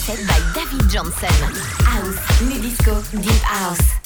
set by David Johnson. House, new disco, deep house.